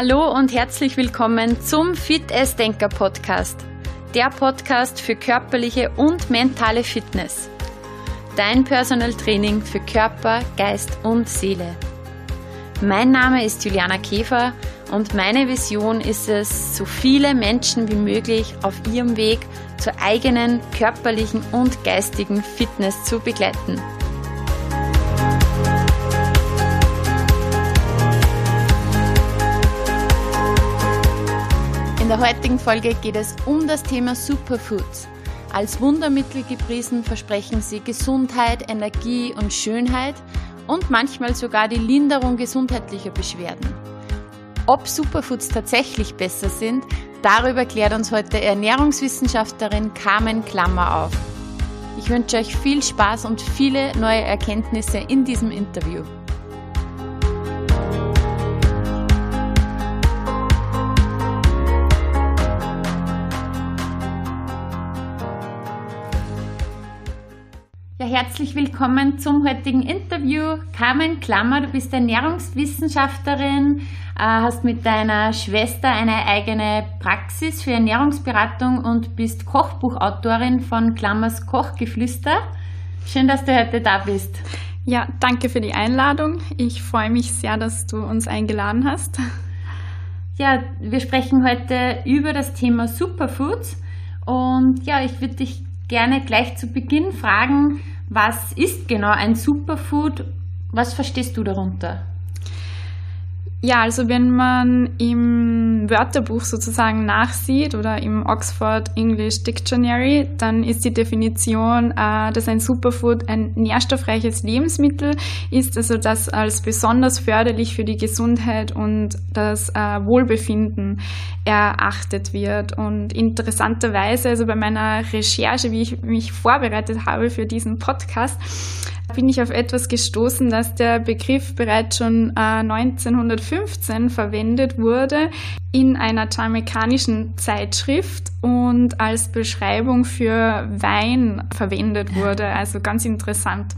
Hallo und herzlich willkommen zum Fit as Denker Podcast. Der Podcast für körperliche und mentale Fitness. Dein Personal Training für Körper, Geist und Seele. Mein Name ist Juliana Käfer und meine Vision ist es, so viele Menschen wie möglich auf ihrem Weg zur eigenen körperlichen und geistigen Fitness zu begleiten. Der heutigen Folge geht es um das Thema Superfoods. Als Wundermittel gepriesen versprechen sie Gesundheit, Energie und Schönheit und manchmal sogar die Linderung gesundheitlicher Beschwerden. Ob Superfoods tatsächlich besser sind, darüber klärt uns heute Ernährungswissenschaftlerin Carmen Klammer auf. Ich wünsche euch viel Spaß und viele neue Erkenntnisse in diesem Interview. Herzlich willkommen zum heutigen Interview. Carmen Klammer, du bist Ernährungswissenschaftlerin, äh, hast mit deiner Schwester eine eigene Praxis für Ernährungsberatung und bist Kochbuchautorin von Klammers Kochgeflüster. Schön, dass du heute da bist. Ja, danke für die Einladung. Ich freue mich sehr, dass du uns eingeladen hast. Ja, wir sprechen heute über das Thema Superfoods und ja, ich würde dich gerne gleich zu Beginn fragen, was ist genau ein Superfood? Was verstehst du darunter? Ja, also wenn man im Wörterbuch sozusagen nachsieht oder im Oxford English Dictionary, dann ist die Definition, äh, dass ein Superfood ein nährstoffreiches Lebensmittel ist, also das als besonders förderlich für die Gesundheit und das äh, Wohlbefinden erachtet wird. Und interessanterweise, also bei meiner Recherche, wie ich mich vorbereitet habe für diesen Podcast, bin ich auf etwas gestoßen, dass der Begriff bereits schon äh, 1915 verwendet wurde in einer jamaikanischen Zeitschrift und als Beschreibung für Wein verwendet wurde. Also ganz interessant.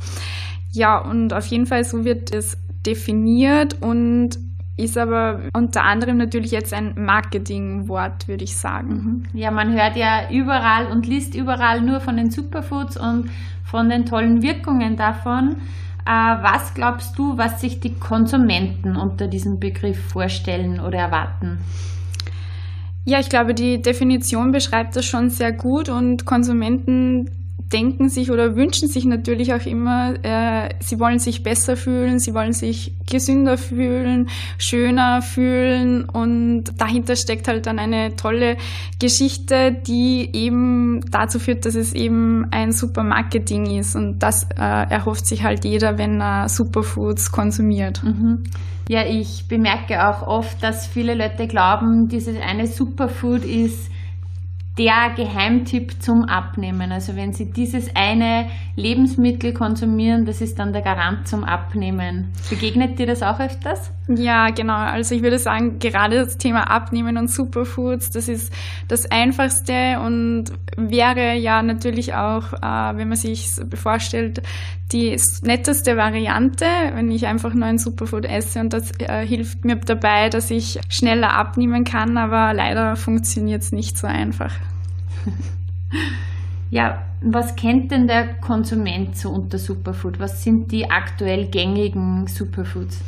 Ja, und auf jeden Fall so wird es definiert und ist aber unter anderem natürlich jetzt ein Marketingwort, würde ich sagen. Mhm. Ja, man hört ja überall und liest überall nur von den Superfoods und von den tollen Wirkungen davon. Äh, was glaubst du, was sich die Konsumenten unter diesem Begriff vorstellen oder erwarten? Ja, ich glaube, die Definition beschreibt das schon sehr gut und Konsumenten denken sich oder wünschen sich natürlich auch immer, äh, sie wollen sich besser fühlen, sie wollen sich gesünder fühlen, schöner fühlen und dahinter steckt halt dann eine tolle Geschichte, die eben dazu führt, dass es eben ein super Marketing ist und das äh, erhofft sich halt jeder, wenn er Superfoods konsumiert. Mhm. Ja, ich bemerke auch oft, dass viele Leute glauben, dieses eine Superfood ist der Geheimtipp zum Abnehmen. Also wenn Sie dieses eine Lebensmittel konsumieren, das ist dann der Garant zum Abnehmen. Begegnet dir das auch öfters? Ja, genau. Also ich würde sagen, gerade das Thema Abnehmen und Superfoods, das ist das Einfachste und wäre ja natürlich auch, äh, wenn man sich vorstellt, die netteste Variante, wenn ich einfach nur ein Superfood esse und das äh, hilft mir dabei, dass ich schneller abnehmen kann, aber leider funktioniert es nicht so einfach. Ja, was kennt denn der Konsument so unter Superfood? Was sind die aktuell gängigen Superfoods?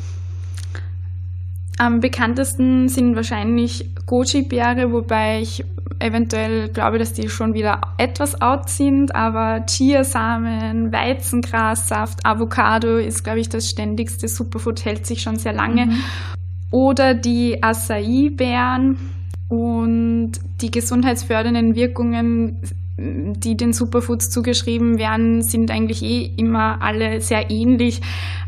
Am bekanntesten sind wahrscheinlich Goji-Beere, wobei ich eventuell glaube, dass die schon wieder etwas out sind, aber Chiasamen, Weizengrassaft, Avocado ist, glaube ich, das ständigste Superfood, hält sich schon sehr lange. Mhm. Oder die Acai-Beeren und die gesundheitsfördernden Wirkungen, die den Superfoods zugeschrieben werden, sind eigentlich eh immer alle sehr ähnlich.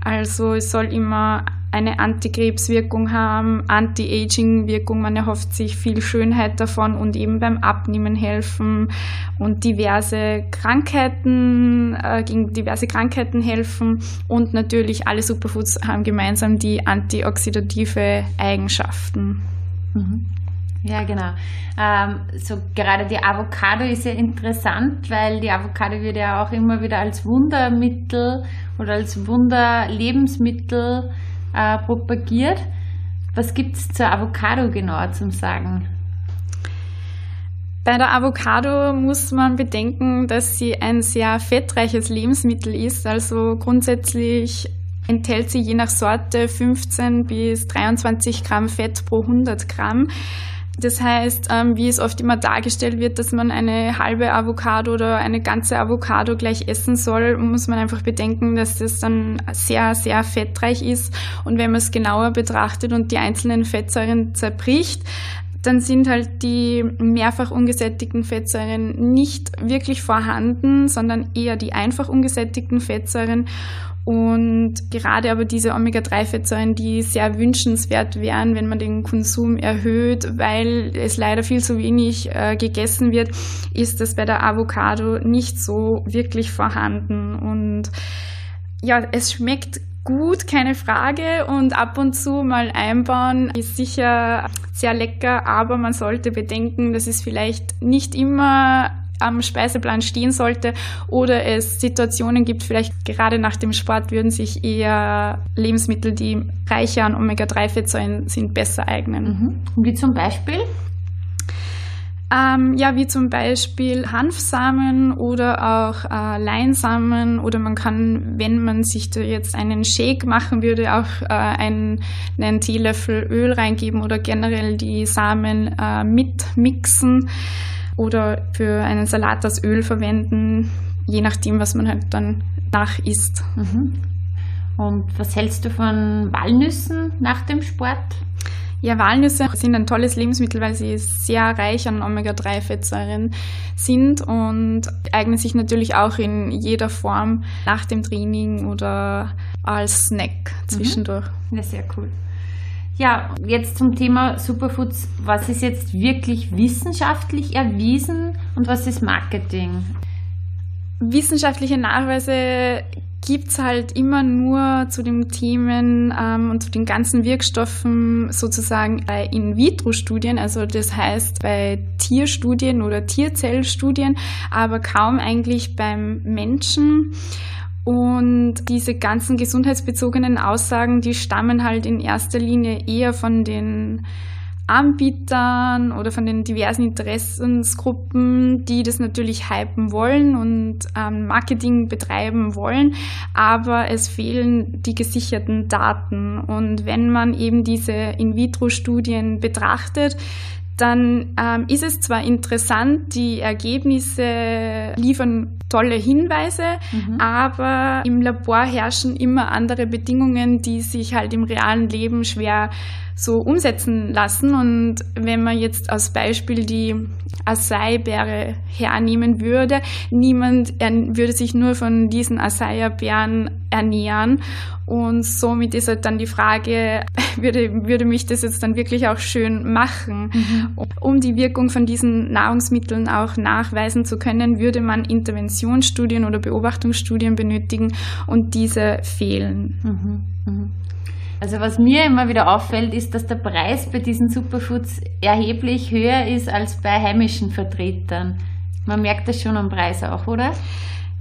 Also es soll immer eine Antikrebswirkung haben, Anti-Aging-Wirkung, man erhofft sich viel Schönheit davon und eben beim Abnehmen helfen und diverse Krankheiten, äh, gegen diverse Krankheiten helfen und natürlich alle Superfoods haben gemeinsam die antioxidative Eigenschaften. Mhm. Ja, genau. Ähm, so gerade die Avocado ist ja interessant, weil die Avocado wird ja auch immer wieder als Wundermittel oder als Wunderlebensmittel äh, propagiert. Was gibt es zur Avocado genauer zum Sagen? Bei der Avocado muss man bedenken, dass sie ein sehr fettreiches Lebensmittel ist. Also grundsätzlich enthält sie je nach Sorte 15 bis 23 Gramm Fett pro 100 Gramm. Das heißt, ähm, wie es oft immer dargestellt wird, dass man eine halbe Avocado oder eine ganze Avocado gleich essen soll, muss man einfach bedenken, dass das dann sehr, sehr fettreich ist. Und wenn man es genauer betrachtet und die einzelnen Fettsäuren zerbricht, dann sind halt die mehrfach ungesättigten Fettsäuren nicht wirklich vorhanden, sondern eher die einfach ungesättigten Fettsäuren. Und gerade aber diese Omega-3-Fettsäuren, die sehr wünschenswert wären, wenn man den Konsum erhöht, weil es leider viel zu wenig äh, gegessen wird, ist das bei der Avocado nicht so wirklich vorhanden. Und ja, es schmeckt gut, keine Frage. Und ab und zu mal einbauen ist sicher sehr lecker, aber man sollte bedenken, dass es vielleicht nicht immer am Speiseplan stehen sollte oder es Situationen gibt, vielleicht gerade nach dem Sport würden sich eher Lebensmittel, die reicher an Omega-3-Fettsäuren sind, besser eignen. Mhm. Wie zum Beispiel? Ähm, ja, wie zum Beispiel Hanfsamen oder auch äh, Leinsamen oder man kann, wenn man sich da jetzt einen Shake machen würde, auch äh, einen, einen Teelöffel Öl reingeben oder generell die Samen äh, mitmixen oder für einen Salat das Öl verwenden, je nachdem, was man halt dann nach isst. Mhm. Und was hältst du von Walnüssen nach dem Sport? Ja, Walnüsse sind ein tolles Lebensmittel, weil sie sehr reich an Omega-3-Fettsäuren sind und eignen sich natürlich auch in jeder Form nach dem Training oder als Snack zwischendurch. Mhm. Ja, sehr cool. Ja, jetzt zum Thema Superfoods. Was ist jetzt wirklich wissenschaftlich erwiesen und was ist Marketing? Wissenschaftliche Nachweise gibt es halt immer nur zu den Themen ähm, und zu den ganzen Wirkstoffen sozusagen bei In-vitro-Studien, also das heißt bei Tierstudien oder Tierzellstudien, aber kaum eigentlich beim Menschen. Und diese ganzen gesundheitsbezogenen Aussagen, die stammen halt in erster Linie eher von den Anbietern oder von den diversen Interessensgruppen, die das natürlich hypen wollen und ähm, Marketing betreiben wollen, aber es fehlen die gesicherten Daten. Und wenn man eben diese In-vitro-Studien betrachtet, dann ähm, ist es zwar interessant, die Ergebnisse liefern tolle Hinweise, mhm. aber im Labor herrschen immer andere Bedingungen, die sich halt im realen Leben schwer so umsetzen lassen. Und wenn man jetzt als Beispiel die Acai-Beere hernehmen würde, niemand würde sich nur von diesen Acai-Beeren ernähren. Und somit ist halt dann die Frage, würde, würde mich das jetzt dann wirklich auch schön machen? Mhm. Um die Wirkung von diesen Nahrungsmitteln auch nachweisen zu können, würde man Interventionsstudien oder Beobachtungsstudien benötigen und diese fehlen. Mhm. Mhm. Also was mir immer wieder auffällt, ist, dass der Preis bei diesen Superfoods erheblich höher ist als bei heimischen Vertretern. Man merkt das schon am Preis auch, oder?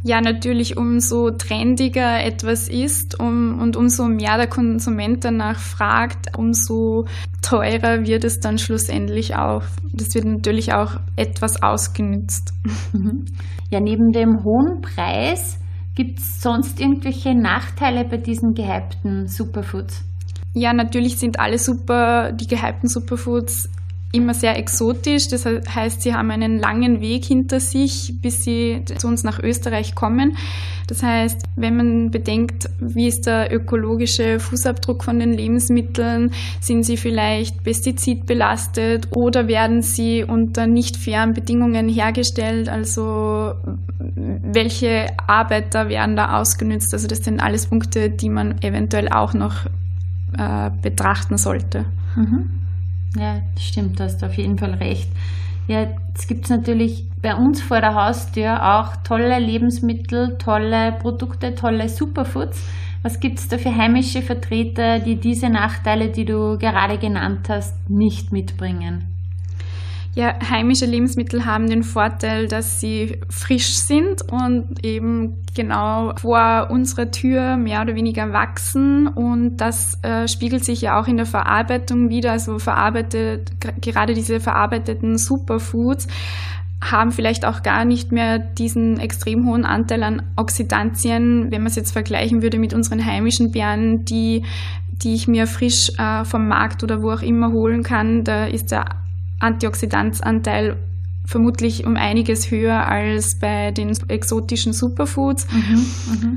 Ja, natürlich, umso trendiger etwas ist um, und umso mehr der Konsument danach fragt, umso teurer wird es dann schlussendlich auch. Das wird natürlich auch etwas ausgenützt. Ja, neben dem hohen Preis Gibt es sonst irgendwelche Nachteile bei diesen gehypten Superfoods? Ja, natürlich sind alle super, die gehypten Superfoods immer sehr exotisch. Das heißt, sie haben einen langen Weg hinter sich, bis sie zu uns nach Österreich kommen. Das heißt, wenn man bedenkt, wie ist der ökologische Fußabdruck von den Lebensmitteln, sind sie vielleicht pestizidbelastet oder werden sie unter nicht fairen Bedingungen hergestellt? Also welche Arbeiter werden da ausgenützt? Also das sind alles Punkte, die man eventuell auch noch äh, betrachten sollte. Mhm. Ja, stimmt, du hast auf jeden Fall recht. Ja, jetzt gibt es natürlich bei uns vor der Haustür auch tolle Lebensmittel, tolle Produkte, tolle Superfoods. Was gibt es da für heimische Vertreter, die diese Nachteile, die du gerade genannt hast, nicht mitbringen? Ja, heimische Lebensmittel haben den Vorteil, dass sie frisch sind und eben genau vor unserer Tür mehr oder weniger wachsen und das äh, spiegelt sich ja auch in der Verarbeitung wieder, also verarbeitet, gerade diese verarbeiteten Superfoods haben vielleicht auch gar nicht mehr diesen extrem hohen Anteil an Oxidantien, wenn man es jetzt vergleichen würde mit unseren heimischen Beeren, die, die ich mir frisch äh, vom Markt oder wo auch immer holen kann. Da ist der Antioxidanzanteil vermutlich um einiges höher als bei den exotischen Superfoods. Mhm, mh.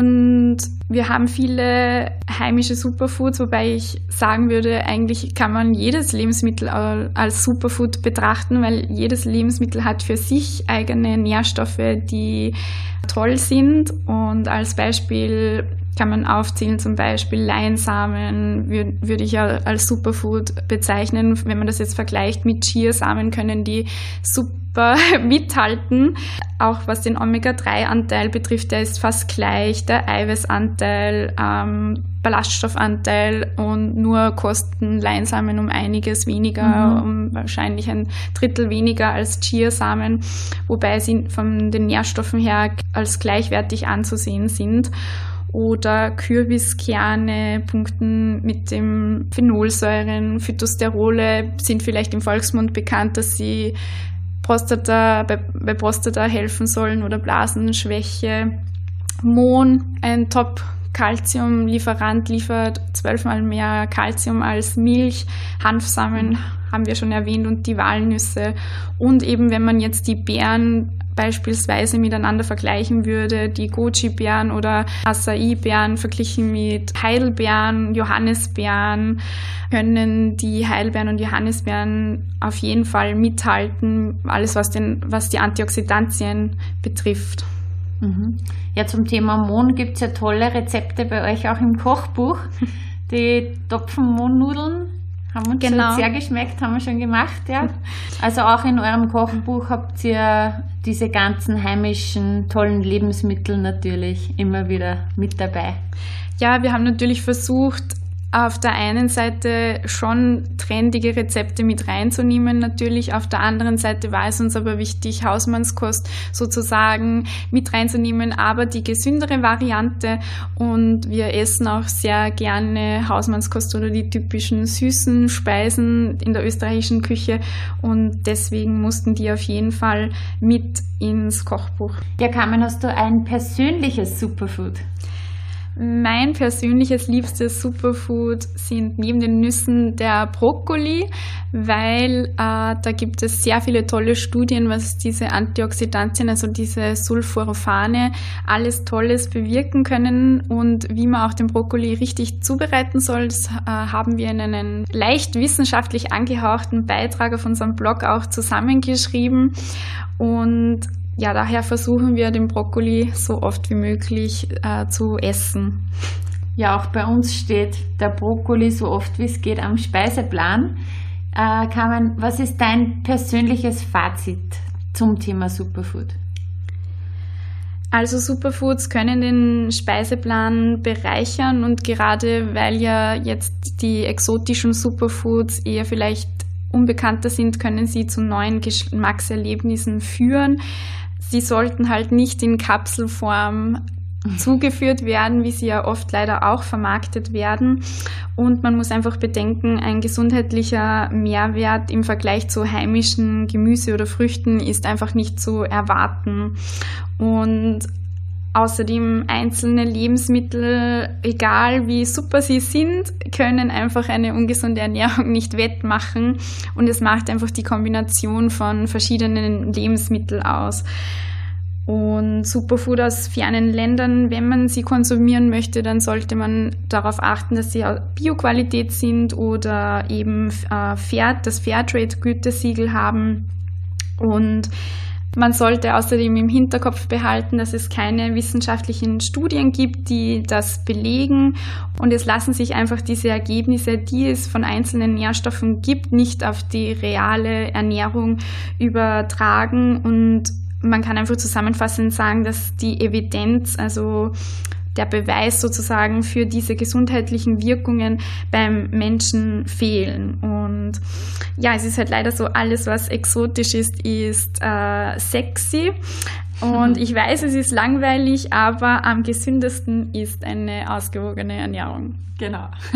Und wir haben viele heimische Superfoods, wobei ich sagen würde, eigentlich kann man jedes Lebensmittel als Superfood betrachten, weil jedes Lebensmittel hat für sich eigene Nährstoffe, die toll sind. Und als Beispiel kann man aufzählen, zum Beispiel Leinsamen würde würd ich als Superfood bezeichnen. Wenn man das jetzt vergleicht mit Chiasamen, können die super mithalten. Auch was den Omega-3-Anteil betrifft, der ist fast gleich. Der Eiweißanteil, ähm, Ballaststoffanteil und nur kosten Leinsamen um einiges weniger, mhm. um wahrscheinlich ein Drittel weniger als Chiasamen, wobei sie von den Nährstoffen her als gleichwertig anzusehen sind oder Kürbiskerne punkten mit dem Phenolsäuren. Phytosterole sind vielleicht im Volksmund bekannt, dass sie Prostata, bei, bei Prostata helfen sollen oder Blasenschwäche. Mohn, ein top Calcium-Lieferant liefert zwölfmal mehr Calcium als Milch. Hanfsamen haben wir schon erwähnt und die Walnüsse. Und eben, wenn man jetzt die Beeren beispielsweise miteinander vergleichen würde, die Goji-Beeren oder Acai-Beeren verglichen mit Heidelbeeren, Johannisbeeren, können die Heidelbeeren und Johannisbeeren auf jeden Fall mithalten, alles was, den, was die Antioxidantien betrifft. Mhm. Ja, zum Thema Mohn gibt es ja tolle Rezepte bei euch auch im Kochbuch. Die Topfenmohnnudeln haben uns genau. sehr geschmeckt, haben wir schon gemacht, ja. Also auch in eurem Kochbuch habt ihr diese ganzen heimischen, tollen Lebensmittel natürlich immer wieder mit dabei. Ja, wir haben natürlich versucht, auf der einen Seite schon trendige Rezepte mit reinzunehmen, natürlich. Auf der anderen Seite war es uns aber wichtig, Hausmannskost sozusagen mit reinzunehmen, aber die gesündere Variante. Und wir essen auch sehr gerne Hausmannskost oder die typischen süßen Speisen in der österreichischen Küche. Und deswegen mussten die auf jeden Fall mit ins Kochbuch. Ja, Carmen, hast du ein persönliches Superfood? Mein persönliches liebstes Superfood sind neben den Nüssen der Brokkoli, weil äh, da gibt es sehr viele tolle Studien, was diese Antioxidantien, also diese Sulforaphane, alles Tolles bewirken können und wie man auch den Brokkoli richtig zubereiten soll. Das äh, haben wir in einem leicht wissenschaftlich angehauchten Beitrag auf unserem Blog auch zusammengeschrieben und ja, daher versuchen wir den Brokkoli so oft wie möglich äh, zu essen. Ja, auch bei uns steht der Brokkoli so oft wie es geht am Speiseplan. Äh, Carmen, was ist dein persönliches Fazit zum Thema Superfood? Also Superfoods können den Speiseplan bereichern und gerade weil ja jetzt die exotischen Superfoods eher vielleicht unbekannter sind, können sie zu neuen Geschmackserlebnissen führen sie sollten halt nicht in Kapselform zugeführt werden, wie sie ja oft leider auch vermarktet werden. Und man muss einfach bedenken, ein gesundheitlicher Mehrwert im Vergleich zu heimischen Gemüse oder Früchten ist einfach nicht zu erwarten. Und Außerdem einzelne Lebensmittel, egal wie super sie sind, können einfach eine ungesunde Ernährung nicht wettmachen und es macht einfach die Kombination von verschiedenen Lebensmitteln aus. Und Superfood aus fernen Ländern, wenn man sie konsumieren möchte, dann sollte man darauf achten, dass sie Bioqualität sind oder eben äh, Fair, das Fairtrade-Gütesiegel haben. Und man sollte außerdem im Hinterkopf behalten, dass es keine wissenschaftlichen Studien gibt, die das belegen. Und es lassen sich einfach diese Ergebnisse, die es von einzelnen Nährstoffen gibt, nicht auf die reale Ernährung übertragen. Und man kann einfach zusammenfassend sagen, dass die Evidenz, also der Beweis sozusagen für diese gesundheitlichen Wirkungen beim Menschen fehlen. Und ja, es ist halt leider so, alles, was exotisch ist, ist äh, sexy. Und ich weiß, es ist langweilig, aber am gesündesten ist eine ausgewogene Ernährung. Genau.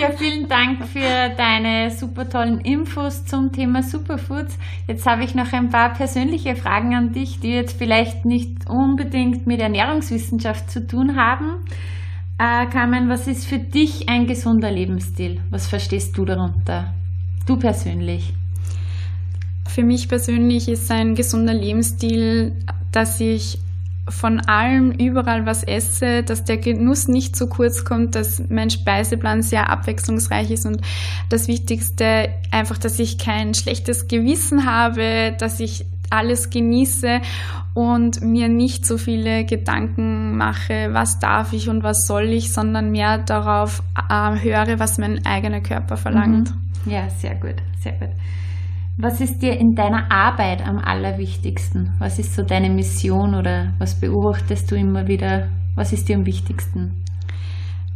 ja, vielen Dank für deine super tollen Infos zum Thema Superfoods. Jetzt habe ich noch ein paar persönliche Fragen an dich, die jetzt vielleicht nicht unbedingt mit Ernährungswissenschaft zu tun haben. Äh, Carmen, was ist für dich ein gesunder Lebensstil? Was verstehst du darunter? Du persönlich. Für mich persönlich ist ein gesunder Lebensstil, dass ich von allem überall was esse, dass der Genuss nicht zu kurz kommt, dass mein Speiseplan sehr abwechslungsreich ist und das Wichtigste einfach, dass ich kein schlechtes Gewissen habe, dass ich alles genieße und mir nicht so viele Gedanken mache, was darf ich und was soll ich, sondern mehr darauf äh, höre, was mein eigener Körper verlangt. Mhm. Ja, sehr gut, sehr gut. Was ist dir in deiner Arbeit am allerwichtigsten? Was ist so deine Mission oder was beobachtest du immer wieder? Was ist dir am wichtigsten?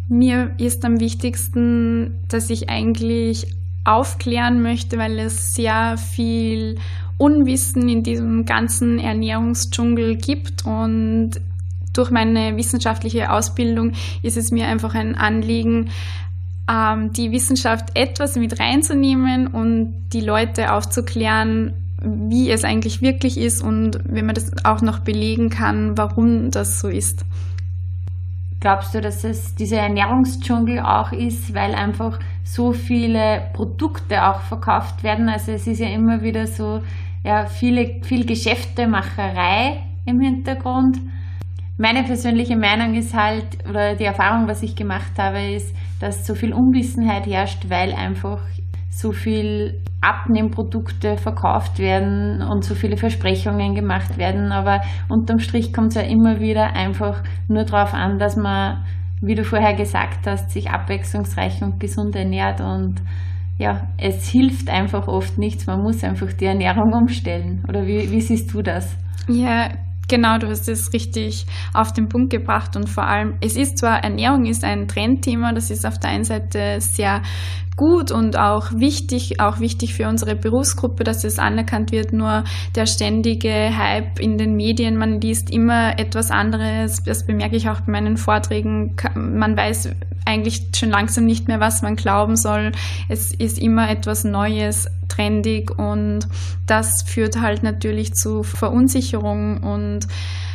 Mir ist am wichtigsten, dass ich eigentlich aufklären möchte, weil es sehr viel Unwissen in diesem ganzen Ernährungsdschungel gibt und durch meine wissenschaftliche Ausbildung ist es mir einfach ein Anliegen, ähm, die Wissenschaft etwas mit reinzunehmen und die Leute aufzuklären, wie es eigentlich wirklich ist und wenn man das auch noch belegen kann, warum das so ist. Glaubst du, dass es dieser Ernährungsdschungel auch ist, weil einfach so viele Produkte auch verkauft werden? Also es ist ja immer wieder so, ja, viele, viel Geschäftemacherei im Hintergrund. Meine persönliche Meinung ist halt, oder die Erfahrung, was ich gemacht habe, ist, dass so viel Unwissenheit herrscht, weil einfach so viel Abnehmprodukte verkauft werden und so viele Versprechungen gemacht werden. Aber unterm Strich kommt es ja immer wieder einfach nur darauf an, dass man, wie du vorher gesagt hast, sich abwechslungsreich und gesund ernährt und ja, es hilft einfach oft nichts. Man muss einfach die Ernährung umstellen. Oder wie, wie siehst du das? Ja, Genau, du hast es richtig auf den Punkt gebracht und vor allem, es ist zwar, Ernährung ist ein Trendthema, das ist auf der einen Seite sehr gut und auch wichtig, auch wichtig für unsere Berufsgruppe, dass es anerkannt wird. Nur der ständige Hype in den Medien, man liest immer etwas anderes. Das bemerke ich auch bei meinen Vorträgen. Man weiß eigentlich schon langsam nicht mehr, was man glauben soll. Es ist immer etwas Neues, trendig und das führt halt natürlich zu Verunsicherung und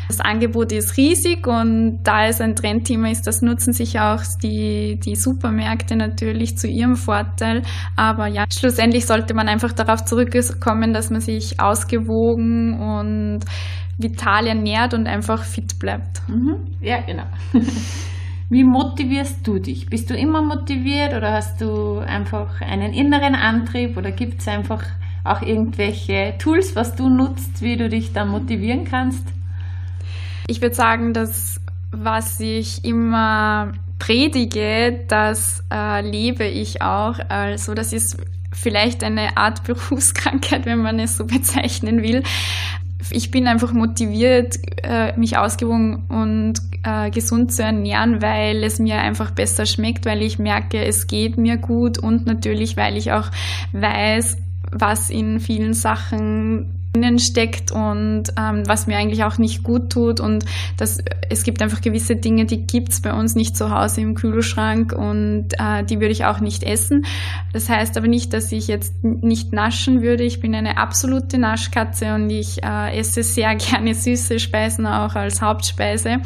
das Angebot ist riesig und da es ein Trendthema ist, das nutzen sich auch die, die Supermärkte natürlich zu ihrem Vorteil. Aber ja, schlussendlich sollte man einfach darauf zurückkommen, dass man sich ausgewogen und vital ernährt und einfach fit bleibt. Mhm. Ja, genau. Wie motivierst du dich? Bist du immer motiviert oder hast du einfach einen inneren Antrieb oder gibt es einfach auch irgendwelche Tools, was du nutzt, wie du dich dann motivieren kannst? Ich würde sagen, dass was ich immer predige, das äh, lebe ich auch. Also das ist vielleicht eine Art Berufskrankheit, wenn man es so bezeichnen will. Ich bin einfach motiviert, äh, mich ausgewogen und äh, gesund zu ernähren, weil es mir einfach besser schmeckt, weil ich merke, es geht mir gut und natürlich, weil ich auch weiß, was in vielen Sachen steckt und ähm, was mir eigentlich auch nicht gut tut und das, es gibt einfach gewisse Dinge, die gibt es bei uns nicht zu Hause im Kühlschrank und äh, die würde ich auch nicht essen. Das heißt aber nicht, dass ich jetzt nicht naschen würde. Ich bin eine absolute Naschkatze und ich äh, esse sehr gerne süße Speisen auch als Hauptspeise.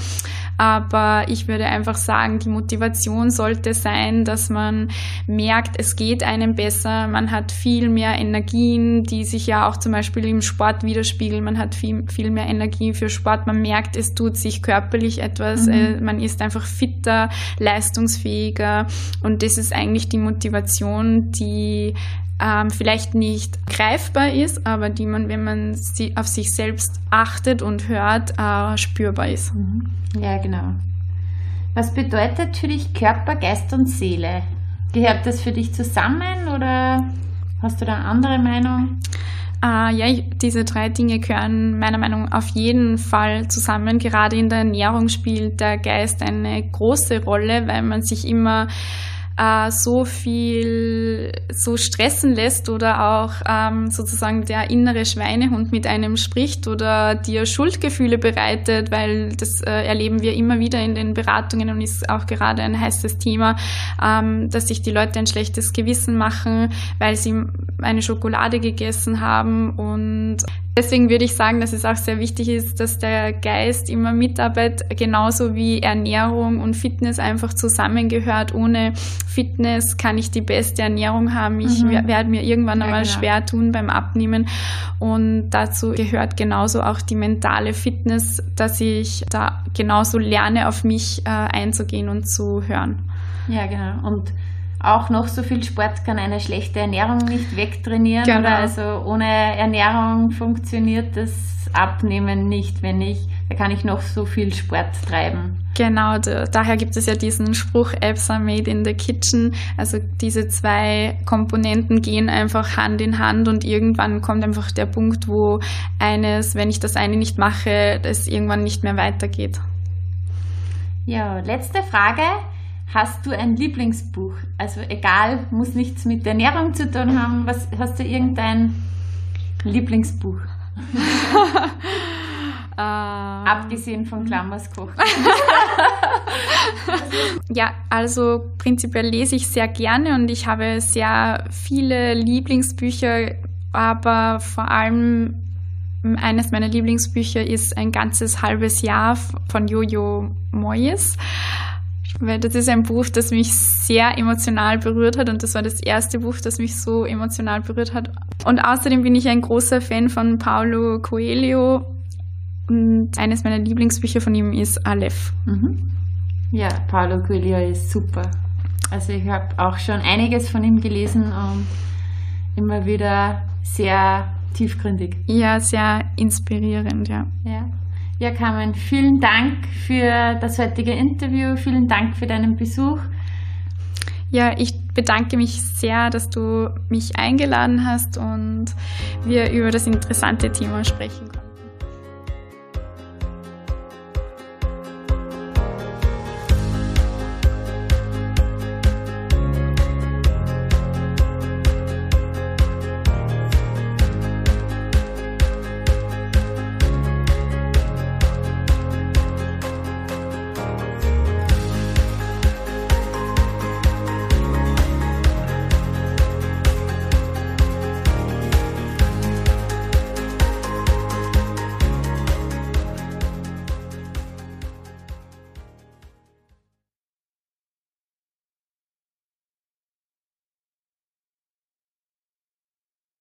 Aber ich würde einfach sagen, die Motivation sollte sein, dass man merkt, es geht einem besser, man hat viel mehr Energien, die sich ja auch zum Beispiel im Sport widerspiegeln, man hat viel, viel mehr Energie für Sport, man merkt, es tut sich körperlich etwas, mhm. äh, man ist einfach fitter, leistungsfähiger. Und das ist eigentlich die Motivation, die ähm, vielleicht nicht greifbar ist, aber die man, wenn man sie auf sich selbst achtet und hört, äh, spürbar ist. Mhm. Ja, genau. Was bedeutet für dich Körper, Geist und Seele? Gehört das für dich zusammen oder hast du da eine andere Meinung? Äh, ja, ich, diese drei Dinge gehören meiner Meinung nach auf jeden Fall zusammen. Gerade in der Ernährung spielt der Geist eine große Rolle, weil man sich immer äh, so viel so stressen lässt oder auch ähm, sozusagen der innere Schweinehund mit einem spricht oder dir Schuldgefühle bereitet, weil das äh, erleben wir immer wieder in den Beratungen und ist auch gerade ein heißes Thema, ähm, dass sich die Leute ein schlechtes Gewissen machen, weil sie eine Schokolade gegessen haben und Deswegen würde ich sagen, dass es auch sehr wichtig ist, dass der Geist immer mitarbeitet, genauso wie Ernährung und Fitness einfach zusammengehört. Ohne Fitness kann ich die beste Ernährung haben. Ich mhm. werde mir irgendwann ja, einmal genau. schwer tun beim Abnehmen. Und dazu gehört genauso auch die mentale Fitness, dass ich da genauso lerne, auf mich äh, einzugehen und zu hören. Ja, genau. Und auch noch so viel Sport kann eine schlechte Ernährung nicht wegtrainieren. Genau. Oder also ohne Ernährung funktioniert das Abnehmen nicht, wenn ich, da kann ich noch so viel Sport treiben. Genau, da, daher gibt es ja diesen Spruch, Apps are made in the kitchen. Also diese zwei Komponenten gehen einfach Hand in Hand und irgendwann kommt einfach der Punkt, wo eines, wenn ich das eine nicht mache, es irgendwann nicht mehr weitergeht. Ja, letzte Frage. Hast du ein Lieblingsbuch? Also egal, muss nichts mit Ernährung zu tun haben. Was, hast du irgendein Lieblingsbuch? Ähm. Abgesehen von Klammers Koch. ja, also prinzipiell lese ich sehr gerne und ich habe sehr viele Lieblingsbücher, aber vor allem eines meiner Lieblingsbücher ist ein ganzes halbes Jahr von Jojo Moyes weil das ist ein Buch, das mich sehr emotional berührt hat und das war das erste Buch, das mich so emotional berührt hat. Und außerdem bin ich ein großer Fan von Paulo Coelho und eines meiner Lieblingsbücher von ihm ist Aleph. Mhm. Ja, Paulo Coelho ist super. Also ich habe auch schon einiges von ihm gelesen und immer wieder sehr tiefgründig. Ja, sehr inspirierend, ja. Ja. Ja, Carmen, vielen Dank für das heutige Interview. Vielen Dank für deinen Besuch. Ja, ich bedanke mich sehr, dass du mich eingeladen hast und wir über das interessante Thema sprechen konnten.